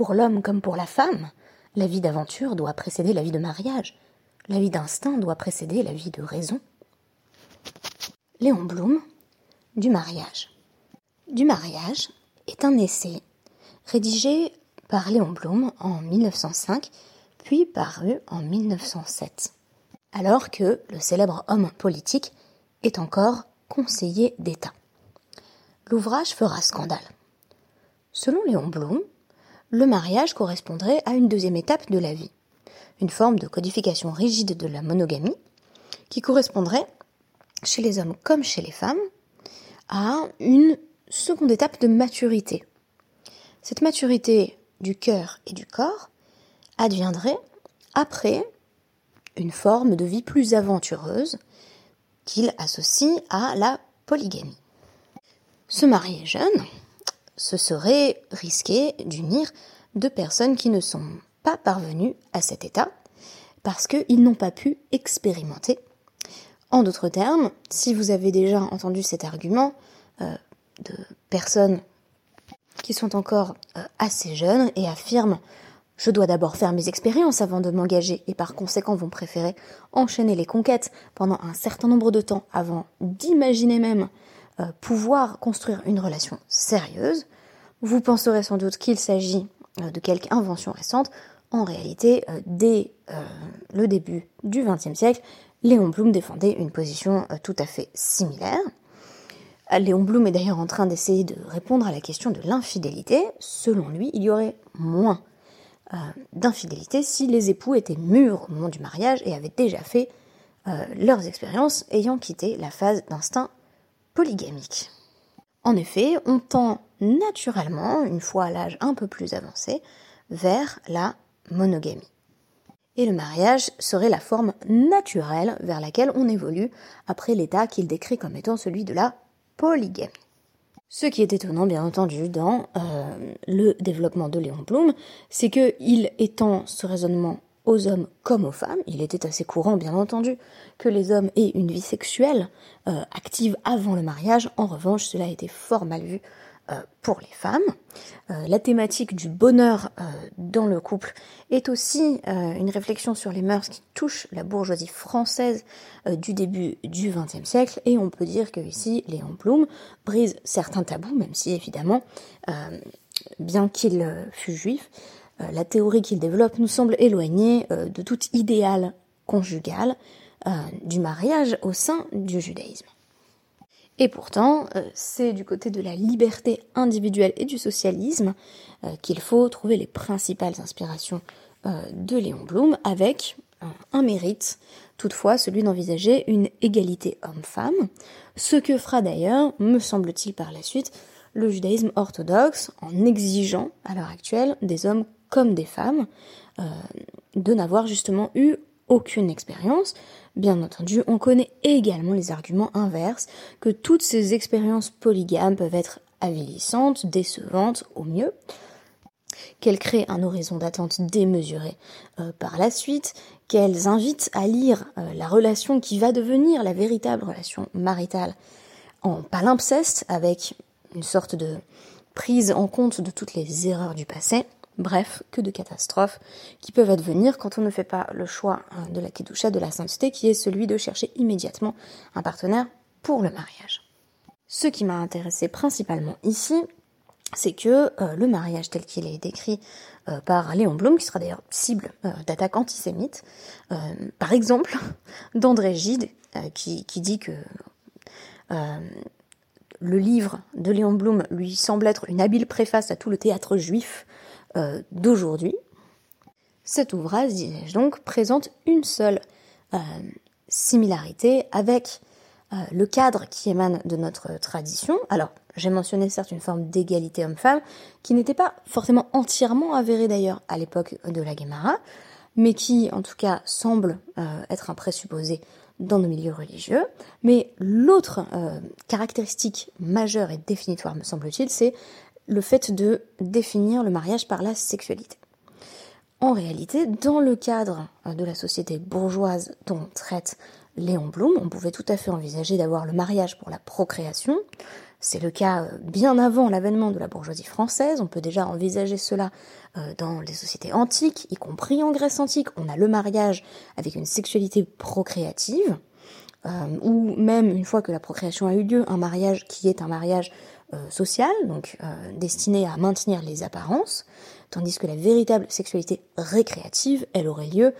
pour l'homme comme pour la femme, la vie d'aventure doit précéder la vie de mariage, la vie d'instinct doit précéder la vie de raison. Léon Blum, du mariage. Du mariage est un essai rédigé par Léon Blum en 1905, puis paru en 1907, alors que le célèbre homme politique est encore conseiller d'État. L'ouvrage fera scandale. Selon Léon Blum, le mariage correspondrait à une deuxième étape de la vie, une forme de codification rigide de la monogamie qui correspondrait, chez les hommes comme chez les femmes, à une seconde étape de maturité. Cette maturité du cœur et du corps adviendrait après une forme de vie plus aventureuse qu'il associe à la polygamie. Se marier jeune, ce serait risquer d'unir deux personnes qui ne sont pas parvenues à cet état parce qu'ils n'ont pas pu expérimenter. En d'autres termes, si vous avez déjà entendu cet argument euh, de personnes qui sont encore euh, assez jeunes et affirment je dois d'abord faire mes expériences avant de m'engager et par conséquent vont préférer enchaîner les conquêtes pendant un certain nombre de temps avant d'imaginer même pouvoir construire une relation sérieuse, vous penserez sans doute qu'il s'agit euh, de quelque invention récente. En réalité, euh, dès le début du XXe siècle, Léon Blum défendait une position tout à fait similaire. Léon Blum est d'ailleurs en train d'essayer de répondre à la question de l'infidélité. Selon lui, il y aurait moins d'infidélité si les époux étaient mûrs au moment du mariage et avaient déjà fait leurs expériences ayant quitté la phase d'instinct polygamique. En effet, on tend naturellement, une fois à l'âge un peu plus avancé, vers la monogamie. Et le mariage serait la forme naturelle vers laquelle on évolue après l'état qu'il décrit comme étant celui de la polygamie. Ce qui est étonnant, bien entendu, dans euh, le développement de Léon Blum, c'est qu'il étend ce raisonnement aux hommes comme aux femmes. Il était assez courant, bien entendu, que les hommes aient une vie sexuelle euh, active avant le mariage. En revanche, cela été fort mal vu euh, pour les femmes. Euh, la thématique du bonheur dans le couple est aussi une réflexion sur les mœurs qui touchent la bourgeoisie française du début du XXe siècle. Et on peut dire que ici, Léon Blum brise certains tabous, même si évidemment, bien qu'il fût juif, la théorie qu'il développe nous semble éloignée euh, de tout idéal conjugal euh, du mariage au sein du judaïsme. Et pourtant, c'est du côté de la liberté individuelle et du socialisme qu'il faut trouver les principales inspirations de Léon Blum, avec un mérite, toutefois celui d'envisager une égalité homme-femme, ce que fera d'ailleurs, me semble-t-il par la suite, le judaïsme orthodoxe en exigeant à l'heure actuelle des hommes comme des femmes, euh, de n'avoir justement eu aucune expérience. Bien entendu, on connaît également les arguments inverses, que toutes ces expériences polygames peuvent être avilissantes, décevantes au mieux, qu'elles créent un horizon d'attente démesuré euh, par la suite, qu'elles invitent à lire euh, la relation qui va devenir la véritable relation maritale en palimpseste, avec une sorte de prise en compte de toutes les erreurs du passé, Bref, que de catastrophes qui peuvent advenir quand on ne fait pas le choix hein, de la kedusha, de la sainteté, qui est celui de chercher immédiatement un partenaire pour le mariage. Ce qui m'a intéressé principalement ici, c'est que euh, le mariage tel qu'il est décrit euh, par Léon Blum, qui sera d'ailleurs cible euh, d'attaques antisémites, par exemple d'André Gide, qui, dit que le livre de Léon Blum lui semble être une habile préface à tout le théâtre juif euh, d'aujourd'hui. Cet ouvrage, disais-je donc, présente une seule euh, similarité avec euh, le cadre qui émane de notre tradition. Alors, j'ai mentionné certes une forme d'égalité homme-femme, qui n'était pas forcément entièrement avérée d'ailleurs à l'époque de la Guémara, mais qui en tout cas semble être un présupposé dans nos milieux religieux. Mais l'autre caractéristique majeure et définitoire, me semble-t-il, c'est le fait de définir le mariage par la sexualité. En réalité, dans le cadre euh, de la société bourgeoise dont traite Léon Blum, on pouvait tout à fait envisager d'avoir le mariage pour la procréation, C'est le cas euh, bien avant l'avènement de la bourgeoisie française. On peut déjà envisager cela euh, dans les sociétés antiques, y compris en Grèce antique. On a le mariage avec une sexualité procréative, ou même une fois que la procréation a eu lieu, un mariage qui est un mariage social, donc destiné à maintenir les apparences, tandis que la véritable sexualité récréative, elle aurait lieu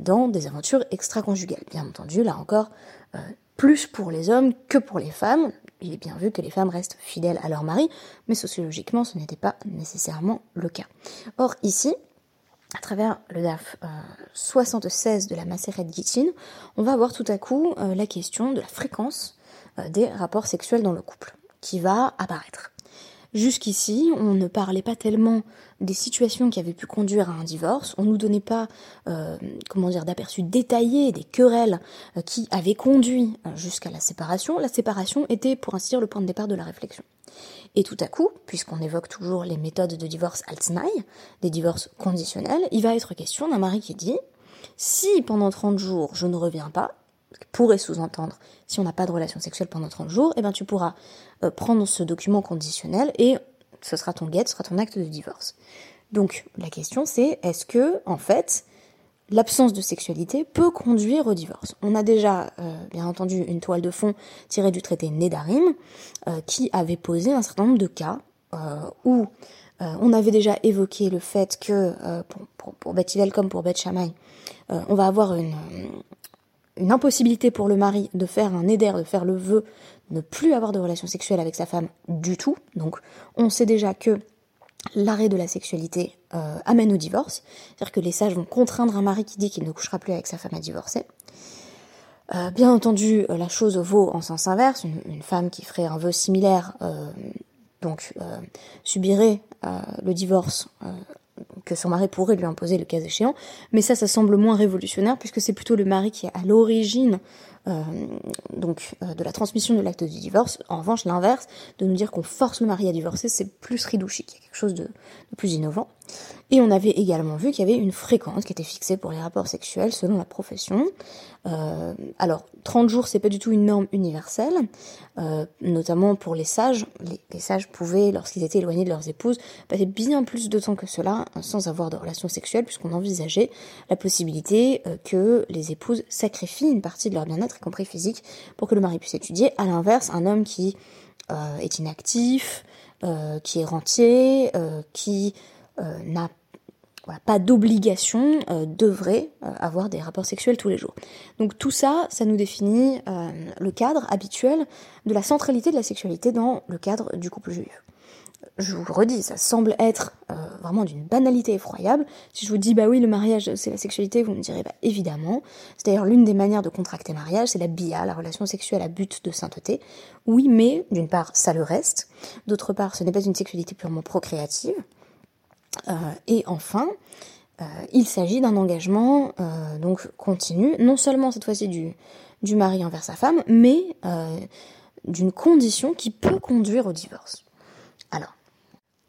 dans des aventures extra-conjugales. Bien entendu, là encore, plus pour les hommes que pour les femmes. Il est bien vu que les femmes restent fidèles à leur mari, mais sociologiquement, ce n'était pas nécessairement le cas. Or, ici, à travers le DAF 76 euh, de la Macérette Guitine, on va avoir tout à coup euh, la question de la fréquence euh, des rapports sexuels dans le couple, qui va apparaître. Jusqu'ici, on ne parlait pas tellement des situations qui avaient pu conduire à un divorce, on nous donnait pas, euh, comment dire, d'aperçus détaillés des querelles euh, qui avaient conduit euh, jusqu'à la séparation. La séparation était, pour ainsi dire, le point de départ de la réflexion. Et tout à coup, puisqu'on évoque toujours les méthodes de divorce Altnai, des divorces conditionnels, il va être question d'un mari qui dit, si pendant 30 jours je ne reviens pas, pourrait sous-entendre, si on n'a pas de relation sexuelle pendant 30 jours, eh ben tu pourras euh, prendre ce document conditionnel et ce sera ton guet, ce sera ton acte de divorce. Donc la question c'est est-ce que en fait l'absence de sexualité peut conduire au divorce? On a déjà euh, bien entendu une toile de fond tirée du traité Nédarim euh, qui avait posé un certain nombre de cas où on avait déjà évoqué le fait que pour, pour, pour comme pour Beth Shammai, on va avoir une, une impossibilité pour le mari de faire un éder, de faire le vœu, ne plus avoir de relation sexuelle avec sa femme du tout. Donc on sait déjà que l'arrêt de la sexualité euh, amène au divorce. C'est-à-dire que les sages vont contraindre un mari qui dit qu'il ne couchera plus avec sa femme à divorcer. Euh, bien entendu, euh, la chose vaut en sens inverse. Une, femme qui ferait un vœu similaire, subirait le divorce que son mari pourrait lui imposer le cas échéant, mais ça, ça semble moins révolutionnaire puisque c'est plutôt le mari qui est à l'origine donc euh, de la transmission de l'acte du divorce. En revanche, l'inverse, de nous dire qu'on force le mari à divorcer, c'est plus ridouchique, il y a quelque chose de, de plus innovant. Et on avait également vu qu'il y avait une fréquence qui était fixée pour les rapports sexuels selon la profession. Euh, alors, 30 jours, c'est pas du tout une norme universelle, euh, notamment pour les sages. Les, les sages pouvaient, lorsqu'ils étaient éloignés de leurs épouses, passer bien plus de temps que cela sans avoir de relations sexuelles, puisqu'on envisageait la possibilité que les épouses sacrifient une partie de leur bien-être y compris physique, pour que le mari puisse étudier. À l'inverse, un homme qui euh, est inactif, euh, qui est rentier, euh, qui n'a pas d'obligation devrait avoir des rapports sexuels tous les jours. Donc tout ça, ça nous définit le cadre habituel de la centralité de la sexualité dans le cadre du couple juif je vous le redis, ça semble être euh, vraiment d'une banalité effroyable. Si je vous dis, bah oui, le mariage, c'est la sexualité, vous me direz, bah évidemment. C'est d'ailleurs l'une des manières de contracter mariage, c'est la bia, la relation sexuelle à but de sainteté. Oui, mais d'une part, ça le reste. D'autre part, ce n'est pas une sexualité purement procréative. Euh, et enfin, euh, il s'agit d'un engagement donc continu, non seulement cette fois-ci du, du mari envers sa femme, mais d'une condition qui peut conduire au divorce. Alors,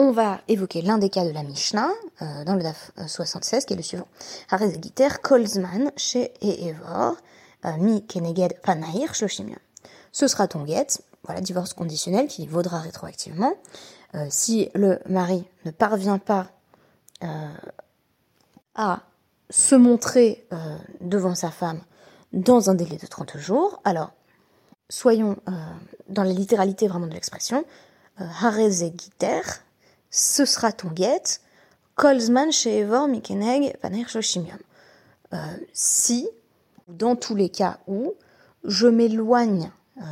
on va évoquer l'un des cas de la Mishnah, euh, dans le DAF 76, euh, qui est le suivant. Harezegiter, Kolzman, chez Evor, euh, mi Keneged Panair, Shloshimion. Ce sera ton get, voilà, divorce conditionnel qui vaudra rétroactivement. si le mari ne parvient pas à se montrer devant sa femme dans un délai de 30 jours, alors soyons dans la littéralité vraiment de l'expression, Harezegiter, ce sera ton get, Kolzman Sheevor Mikeneg Paner Shoshimium. Euh, si, dans tous les cas où, je m'éloigne euh,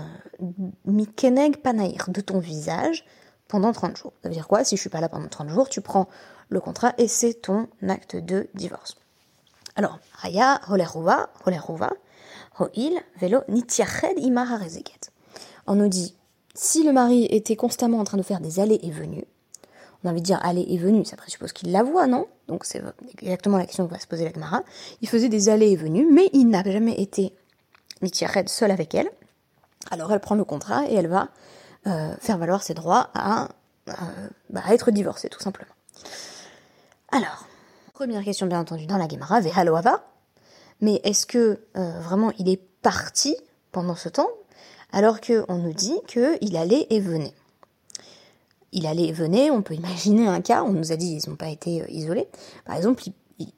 Mikeneg Panair de ton visage pendant 30 jours. Ça veut dire quoi? Si je suis pas là pendant 30 jours, tu prends le contrat et c'est ton acte de divorce. Alors, Haya, Holeruva, Holeruva, Hoil, Velo, Nitiached, Imar On nous dit, si le mari était constamment en train de faire des allées et venues, on a envie de dire aller et venue, ça présuppose qu'il la voit, non? Donc c'est exactement la question que va se poser la Gemara. Il faisait des allées et venues, mais il n'a jamais été Nitiared seul avec elle. Alors elle prend le contrat et elle va euh, faire valoir ses droits à, bah, à, être divorcée, tout simplement. Alors, première question bien entendu dans la Gemara, Vehaloava. Mais est-ce que euh, vraiment il est parti pendant ce temps? Alors qu'on nous dit qu'il allait et venait. Il allait et venait, on peut imaginer un cas, on nous a dit qu'ils n'ont pas été euh, isolés. Par exemple,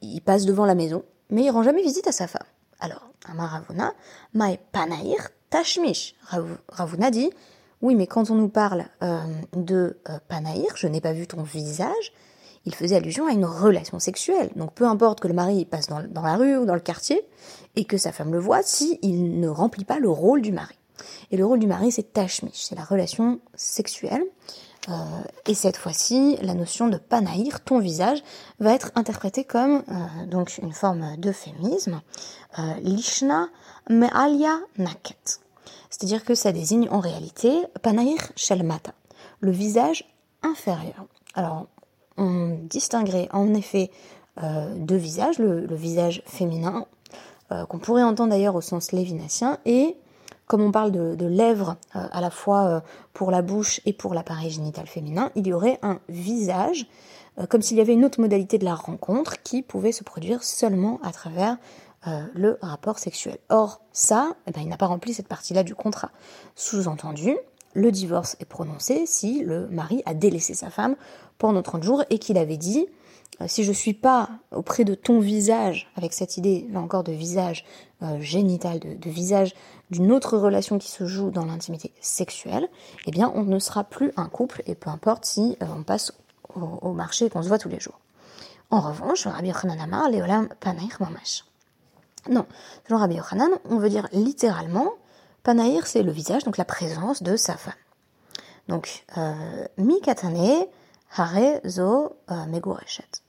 il, passe devant la maison, mais il rend jamais visite à sa femme. Alors, Amar Ravuna, Mae Panair Tashmish. Ravuna dit, oui, mais quand on nous parle euh, de euh, Panaïr, je n'ai pas vu ton visage, il faisait allusion à une relation sexuelle. Donc peu importe que le mari passe dans, la rue ou dans le quartier et que sa femme le voit, si ne remplit pas le rôle du mari. Et le rôle du mari, c'est tashmish, c'est la relation sexuelle. Euh, et cette fois-ci, la notion de panaïr, ton visage, va être interprétée comme euh, donc une forme d'euphémisme, euh, lishna me'alia naket. C'est-à-dire que ça désigne en réalité panaïr shelmata, le visage inférieur. Alors, on distinguerait en effet deux visages, le, visage féminin, qu'on pourrait entendre d'ailleurs au sens lévinassien, et comme on parle de, lèvres euh, à la fois euh, pour la bouche et pour l'appareil génital féminin, il y aurait un visage, euh, comme s'il y avait une autre modalité de la rencontre qui pouvait se produire seulement à travers le rapport sexuel. Or, ça, eh ben, il n'a pas rempli cette partie-là du contrat. Sous-entendu, le divorce est prononcé si le mari a délaissé sa femme pendant 30 jours et qu'il avait dit si je suis pas auprès de ton visage, avec cette idée, là encore, de visage génital, de visage d'une autre relation qui se joue dans l'intimité sexuelle, eh bien on ne sera plus un couple et peu importe si euh, on passe au, marché et qu'on se voit tous les jours. En revanche, Rabbi Yochanan Amar, Leolam Panaïr Mamash. Non, selon Rabbi Yochanan, on veut dire littéralement, Panaïr c'est le visage, donc la présence de sa femme. Donc, euh, Mi Katane, Hare Zo euh, Megoreshet.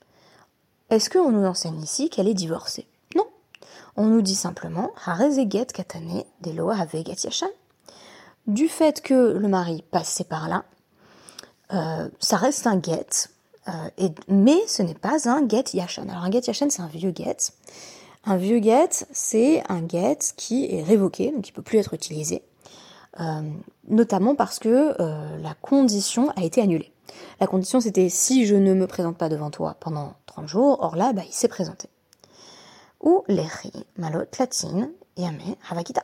Est-ce qu'on nous enseigne ici qu'elle est divorcée? On nous dit simplement katane. Du fait que le mari passe par là, euh, ça reste un get, euh, mais ce n'est pas un get yashan. Alors un get yashan, c'est un vieux get. Un vieux get, c'est un get qui est révoqué, donc qui peut plus être utilisé, euh, notamment parce que la condition a été annulée. La condition, c'était si je ne me présente pas devant toi pendant 30 jours, or là, bah, il s'est présenté ou lechi malot latine yame havakita.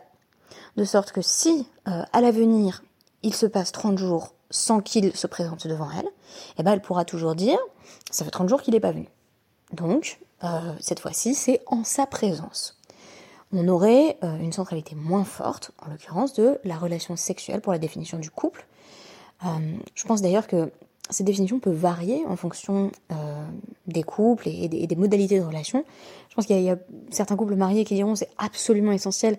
De sorte que si euh, à l'avenir il se passe 30 jours sans qu'il se présente devant elle, eh ben elle pourra toujours dire ça fait 30 jours qu'il n'est pas venu. Donc euh, cette fois-ci c'est en sa présence. On aurait euh, une centralité moins forte, en l'occurrence de la relation sexuelle pour la définition du couple. je pense d'ailleurs que ces définitions peuvent varier en fonction euh, des couples et des, modalités de relation. Je pense qu'il y, a certains couples mariés qui diront c'est absolument essentiel.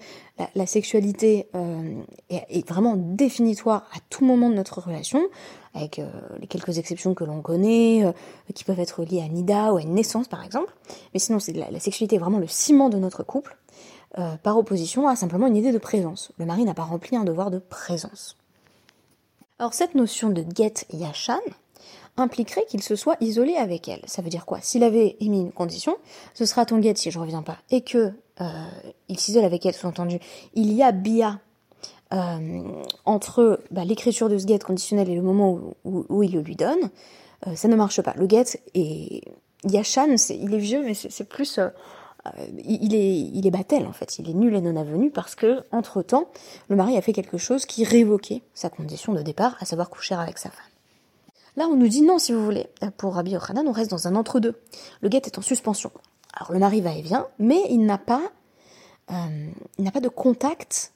La, sexualité euh, est, vraiment définitoire à tout moment de notre relation, avec euh, les quelques exceptions que l'on connaît, qui peuvent être liées à Nida ou à une naissance par exemple. Mais sinon, la, la, sexualité est vraiment le ciment de notre couple, par opposition à simplement une idée de présence. Le mari n'a pas rempli un devoir de présence. Alors cette notion de get yashan impliquerait qu'il se soit isolé avec elle. Ça veut dire quoi? S'il avait émis une condition, ce sera ton get si je reviens pas, et que euh, il s'isole avec elle, sous-entendu, il y a bia euh, entre bah, l'écriture de ce get conditionnel et le moment où, il le lui donne, euh, ça ne marche pas. Le get est Yashan, il est vieux, mais c'est plus il est, il battel en fait, il est nul et non avenu parce que, entre temps, le mari a fait quelque chose qui révoquait sa condition de départ, à savoir coucher avec sa femme. Là, on nous dit non, si vous voulez. Pour Rabbi Yochanan, on reste dans un entre-deux. Le guet est en suspension. Alors le mari va et vient, mais il n'a pas, euh, il n'a pas de contact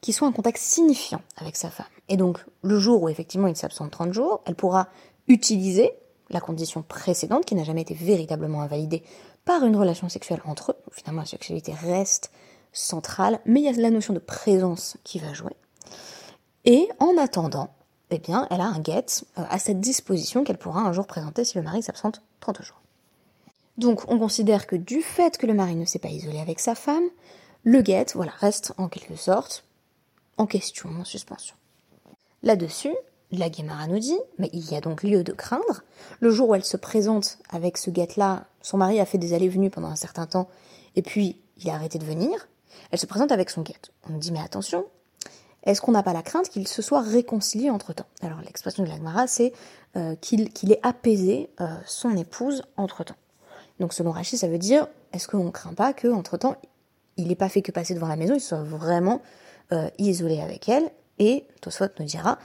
qui soit un contact signifiant avec sa femme. Et donc, le jour où effectivement il s'absente 30 jours, elle pourra utiliser la condition précédente qui n'a jamais été véritablement invalidée par une relation sexuelle entre eux. Finalement, la sexualité reste centrale, mais il y a la notion de présence qui va jouer. Et en attendant, eh bien, elle a un get euh, à cette disposition qu'elle pourra un jour présenter si le mari s'absente 30 jours. Donc, on considère que du fait que le mari ne s'est pas isolé avec sa femme, le get, voilà, reste en quelque sorte en question, en suspension. Là-dessus, la Guémara nous dit, mais il y a donc lieu de craindre. Le jour où elle se présente avec ce guet-là, son mari a fait des allées-venues pendant un certain temps, et puis il a arrêté de venir. Elle se présente avec son guet. On nous dit, mais attention, est-ce qu'on n'a pas la crainte qu'il se soit réconcilié entre-temps? Alors l'expression de la Guémara, c'est euh, qu'il ait apaisé euh, son épouse entre-temps. Donc selon Rachid, ça veut dire, est-ce qu'on ne craint pas qu'entre-temps, il n'ait pas fait que passer devant la maison, il soit vraiment isolé avec elle, et Tosfot nous dira,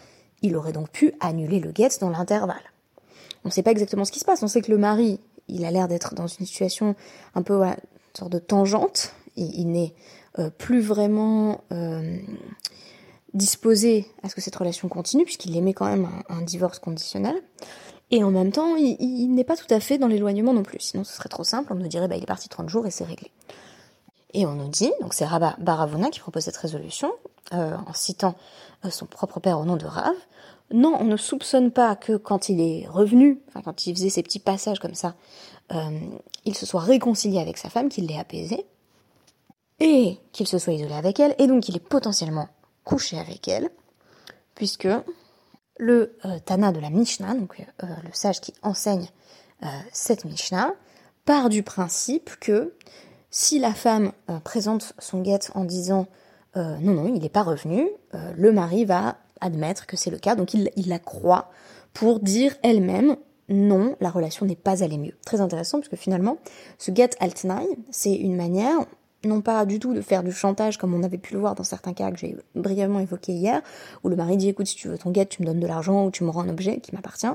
il aurait donc pu annuler le guet dans l'intervalle. On ne sait pas exactement ce qui se passe, on sait que le mari, il a l'air d'être dans une situation un peu, de tangente, il n'est plus vraiment disposé à ce que cette relation continue, puisqu'il aimait quand même un, divorce conditionnel. Et en même temps, il, n'est pas tout à fait dans l'éloignement non plus. Sinon, ce serait trop simple. On nous dirait, bah, il est parti 30 jours et c'est réglé. Et on nous dit, donc c'est Rabba Baravuna qui propose cette résolution, euh, en citant euh, son propre père au nom de Rav. Non, on ne soupçonne pas que quand il est revenu, enfin quand il faisait ces petits passages comme ça, euh, il se soit réconcilié avec sa femme, qu'il l'ait apaisé, et qu'il se soit isolé avec elle, et donc il est potentiellement coucher avec elle, puisque le Tana de la Mishnah, donc le sage qui enseigne cette Mishnah, part du principe que si la femme présente son guette en disant non, non, il n'est pas revenu, le mari va admettre que c'est le cas, donc il, la croit pour dire elle-même non, la relation n'est pas allée mieux. Très intéressant, puisque finalement, ce get altnai, c'est une manière, non pas du tout de faire du chantage comme on avait pu le voir dans certains cas que j'ai brièvement évoqué hier, où le mari dit écoute si tu veux ton guette tu me donnes de l'argent ou tu me rends un objet qui m'appartient,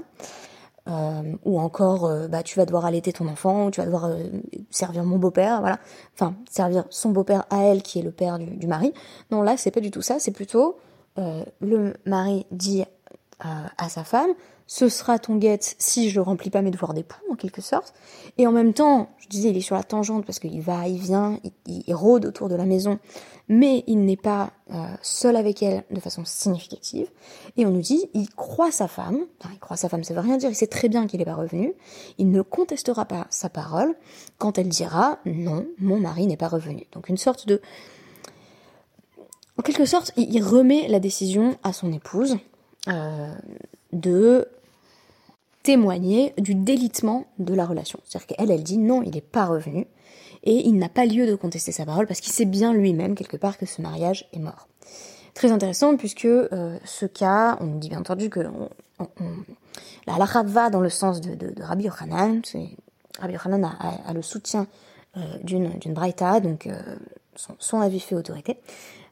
euh, ou encore euh, bah tu vas devoir allaiter ton enfant, ou tu vas devoir euh, servir mon beau-père, voilà, enfin servir son beau-père à elle qui est le père du, du mari. Non là c'est pas du tout ça, c'est plutôt le mari dit à sa femme ce sera ton guette si je remplis pas mes devoirs d'époux, en quelque sorte. Et en même temps, je disais, il est sur la tangente parce qu'il va, il vient, il, rôde autour de la maison, mais il n'est pas euh, seul avec elle de façon significative. Et on nous dit, il croit sa femme, il croit sa femme, ça veut rien dire, il sait très bien qu'il n'est pas revenu, il ne contestera pas sa parole quand elle dira, non, mon mari n'est pas revenu. Donc une sorte de... En quelque sorte, il remet la décision à son épouse. Euh, de témoigner du délitement de la relation. C'est-à-dire qu'elle, elle dit non, il n'est pas revenu, et il n'a pas lieu de contester sa parole parce qu'il sait bien lui-même, quelque part, que ce mariage est mort. Très intéressant, puisque euh, ce cas, on dit bien entendu que la halakha va dans le sens de Rabbi Yochanan, Rabbi Yochanan a, le soutien euh, d'une braïta, donc euh, son, avis fait autorité.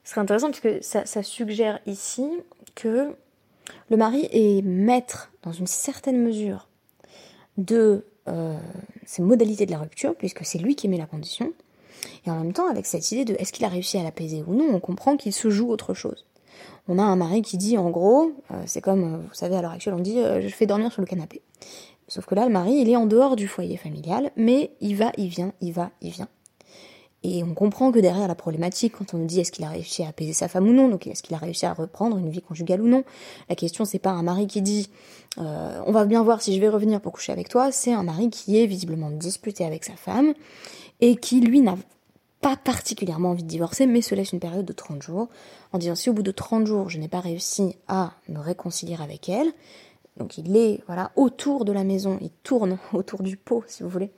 Ce serait intéressant puisque ça, ça suggère ici que le mari est maître, dans une certaine mesure, de euh, ses modalités de la rupture, puisque c'est lui qui met la condition. Et en même temps, avec cette idée de est-ce qu'il a réussi à l'apaiser ou non, on comprend qu'il se joue autre chose. On a un mari qui dit en gros, euh, c'est comme, euh, vous savez, à l'heure actuelle, on dit je fais dormir sur le canapé. Sauf que là, le mari, il est en dehors du foyer familial, mais il va, il vient, il va, il vient. Et on comprend que derrière la problématique, quand on nous dit est-ce qu'il a réussi à apaiser sa femme ou non, donc est-ce qu'il a réussi à reprendre une vie conjugale ou non, la question c'est pas un mari qui dit euh, on va bien voir si je vais revenir pour coucher avec toi, c'est un mari qui est visiblement disputé avec sa femme et qui lui n'a pas particulièrement envie de divorcer, mais se laisse une période de 30 jours, en disant si au bout de 30 jours je n'ai pas réussi à me réconcilier avec elle, donc il est voilà autour de la maison, il tourne autour du pot si vous voulez,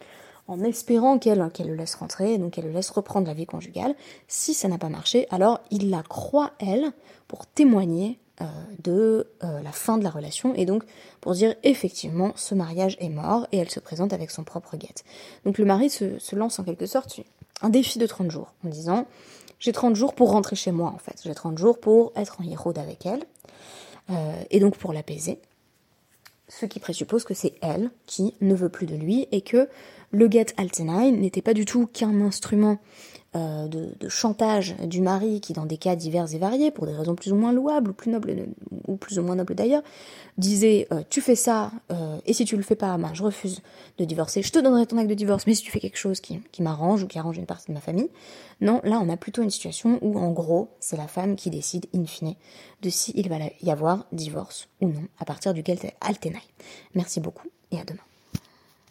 en espérant qu'elle le laisse rentrer, donc qu'elle le laisse reprendre la vie conjugale. Si ça n'a pas marché, alors il la croit, elle, pour témoigner euh, de euh, la fin de la relation et donc pour dire effectivement ce mariage est mort et elle se présente avec son propre guette. Donc le mari se, lance en quelque sorte un défi de 30 jours en disant j'ai 30 jours pour rentrer chez moi en fait, j'ai 30 jours pour être en hérode avec elle euh, et donc pour l'apaiser ce qui présuppose que c'est elle qui ne veut plus de lui et que le get Altenheim n'était pas du tout qu'un instrument euh, de, chantage du mari qui, dans des cas divers et variés, pour des raisons plus ou moins louables ou plus nobles ou plus ou moins nobles d'ailleurs, disait euh, tu fais ça euh, et si tu le fais pas, ben, je refuse de divorcer. Je te donnerai ton acte de divorce, mais si tu fais quelque chose qui, qui m'arrange ou qui arrange une partie de ma famille, non, là on a plutôt une situation où en gros c'est la femme qui décide in fine de s'il va y avoir divorce ou non à partir duquel Altenheim. Merci beaucoup et à demain.